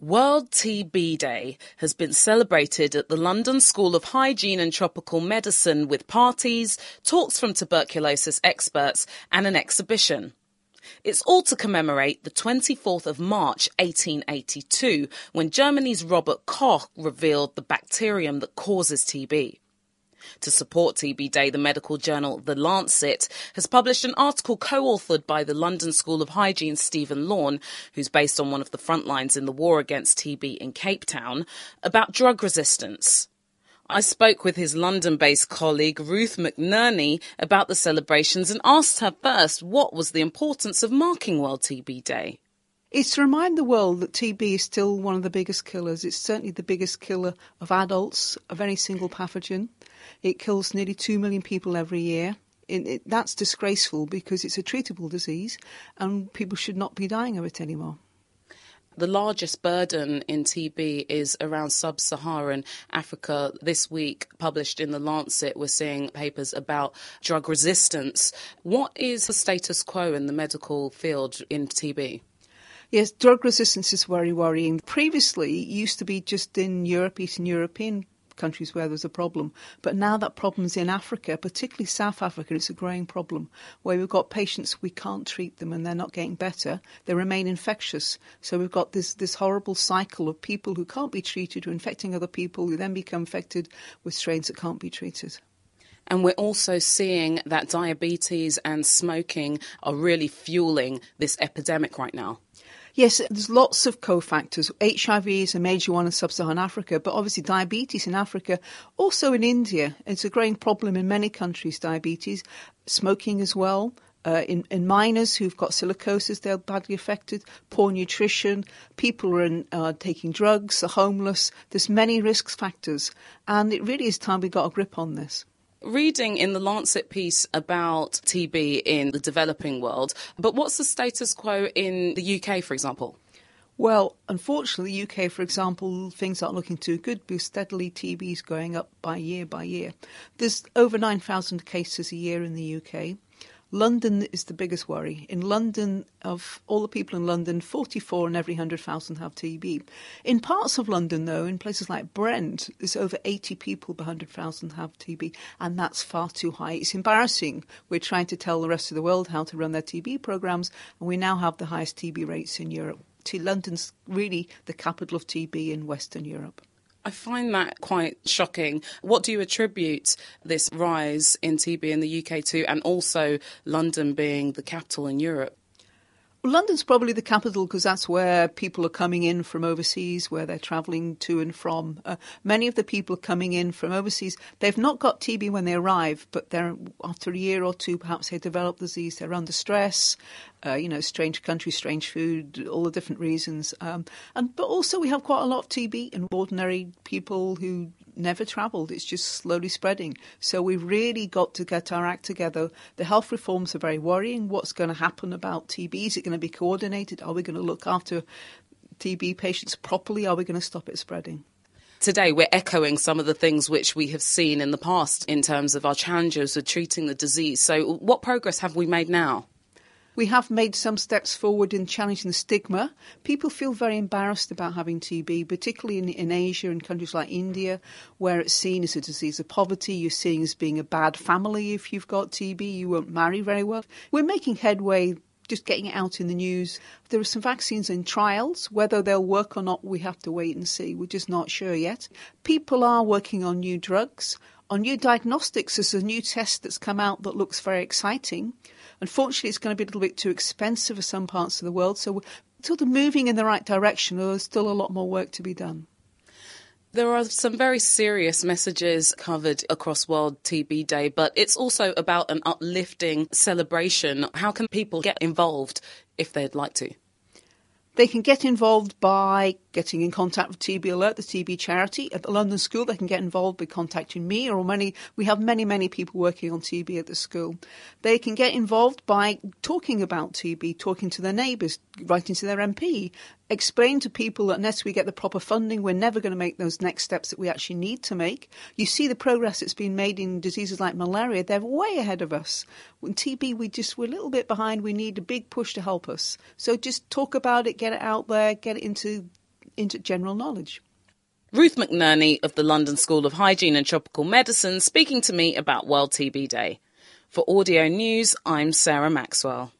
World TB Day has been celebrated at the London School of Hygiene and Tropical Medicine with parties, talks from tuberculosis experts, and an exhibition. It's all to commemorate the 24th of March 1882 when Germany's Robert Koch revealed the bacterium that causes TB. To support TB Day, the medical journal The Lancet has published an article co-authored by the London School of Hygiene's Stephen Lawn, who's based on one of the front lines in the war against TB in Cape Town, about drug resistance. I spoke with his London-based colleague Ruth McNerney about the celebrations and asked her first what was the importance of marking World TB Day. It's to remind the world that TB is still one of the biggest killers. It's certainly the biggest killer of adults, of any single pathogen. It kills nearly 2 million people every year. It, it, that's disgraceful because it's a treatable disease and people should not be dying of it anymore. The largest burden in TB is around sub Saharan Africa. This week, published in The Lancet, we're seeing papers about drug resistance. What is the status quo in the medical field in TB? Yes, drug resistance is very worrying. Previously, it used to be just in Europe, Eastern European countries where there's a problem. But now that problem's in Africa, particularly South Africa, it's a growing problem where we've got patients we can't treat them and they're not getting better. They remain infectious. So we've got this this horrible cycle of people who can't be treated who are infecting other people who then become infected with strains that can't be treated. And we're also seeing that diabetes and smoking are really fueling this epidemic right now. Yes, there's lots of cofactors. HIV is a major one in sub-Saharan Africa, but obviously diabetes in Africa, also in India. It's a growing problem in many countries, diabetes, smoking as well. Uh, in, in, minors who've got silicosis, they're badly affected. Poor nutrition, people are in, uh, taking drugs, the homeless. There's many risk factors, and it really is time we got a grip on this reading in the Lancet piece about TB in the developing world, but what's the status quo in the UK, for example? Well, unfortunately, UK, for example, things aren't looking too good because steadily TB is going up by year by year. There's over 9,000 cases a year in the UK. London is the biggest worry. In London, of all the people in London, 44 in every 100,000 have TB. In parts of London, though, in places like Brent, there's over 80 people per 100,000 have TB, and that's far too high. It's embarrassing. We're trying to tell the rest of the world how to run their TB programs, and we now have the highest TB rates in Europe. London's really the capital of TB in Western Europe. I find that quite shocking. What do you attribute this rise in TB in the UK to, and also London being the capital in Europe? London's probably the capital because that's where people are coming in from overseas, where they're travelling to and from. Uh, many of the people coming in from overseas, they've not got TB when they arrive, but they're after a year or two, perhaps they develop the disease. They're under stress, uh, you know, strange country, strange food, all the different reasons. Um, and but also we have quite a lot of TB in ordinary people who never travelled. It's just slowly spreading. So we've really got to get our act together. The health reforms are very worrying. What's going to happen about TB? Is it going to be coordinated? Are we going to look after TB patients properly? Are we going to stop it spreading? Today, we're echoing some of the things which we have seen in the past in terms of our challenges with treating the disease. So, what progress have we made now? We have made some steps forward in challenging the stigma. People feel very embarrassed about having TB, particularly in, in Asia and countries like India, where it's seen as a disease of poverty. You're seen as being a bad family if you've got TB. You won't marry very well. We're making headway just getting it out in the news. There are some vaccines in trials. Whether they'll work or not, we have to wait and see. We're just not sure yet. People are working on new drugs. On new diagnostics, there's a new test that's come out that looks very exciting. Unfortunately, it's going to be a little bit too expensive for some parts of the world. So we're sort of moving in the right direction, there's still a lot more work to be done. There are some very serious messages covered across World TB Day, but it's also about an uplifting celebration. How can people get involved if they'd like to? They can get involved by getting in contact with TB Alert, the TB charity. At the London School, they can get involved by contacting me or many, we have many, many people working on TB at the school. They can get involved by talking about TB, talking to their neighbours, writing to their MP, explain to people that unless we get the proper funding, we're never going to make those next steps that we actually need to make. You see the progress that's been made in diseases like malaria, they're way ahead of us. In TB, we just, we're a little bit behind. We need a big push to help us. So just talk about it, get it out there, get it into into general knowledge. Ruth McNerney of the London School of Hygiene and Tropical Medicine speaking to me about World TB Day. For Audio News, I'm Sarah Maxwell.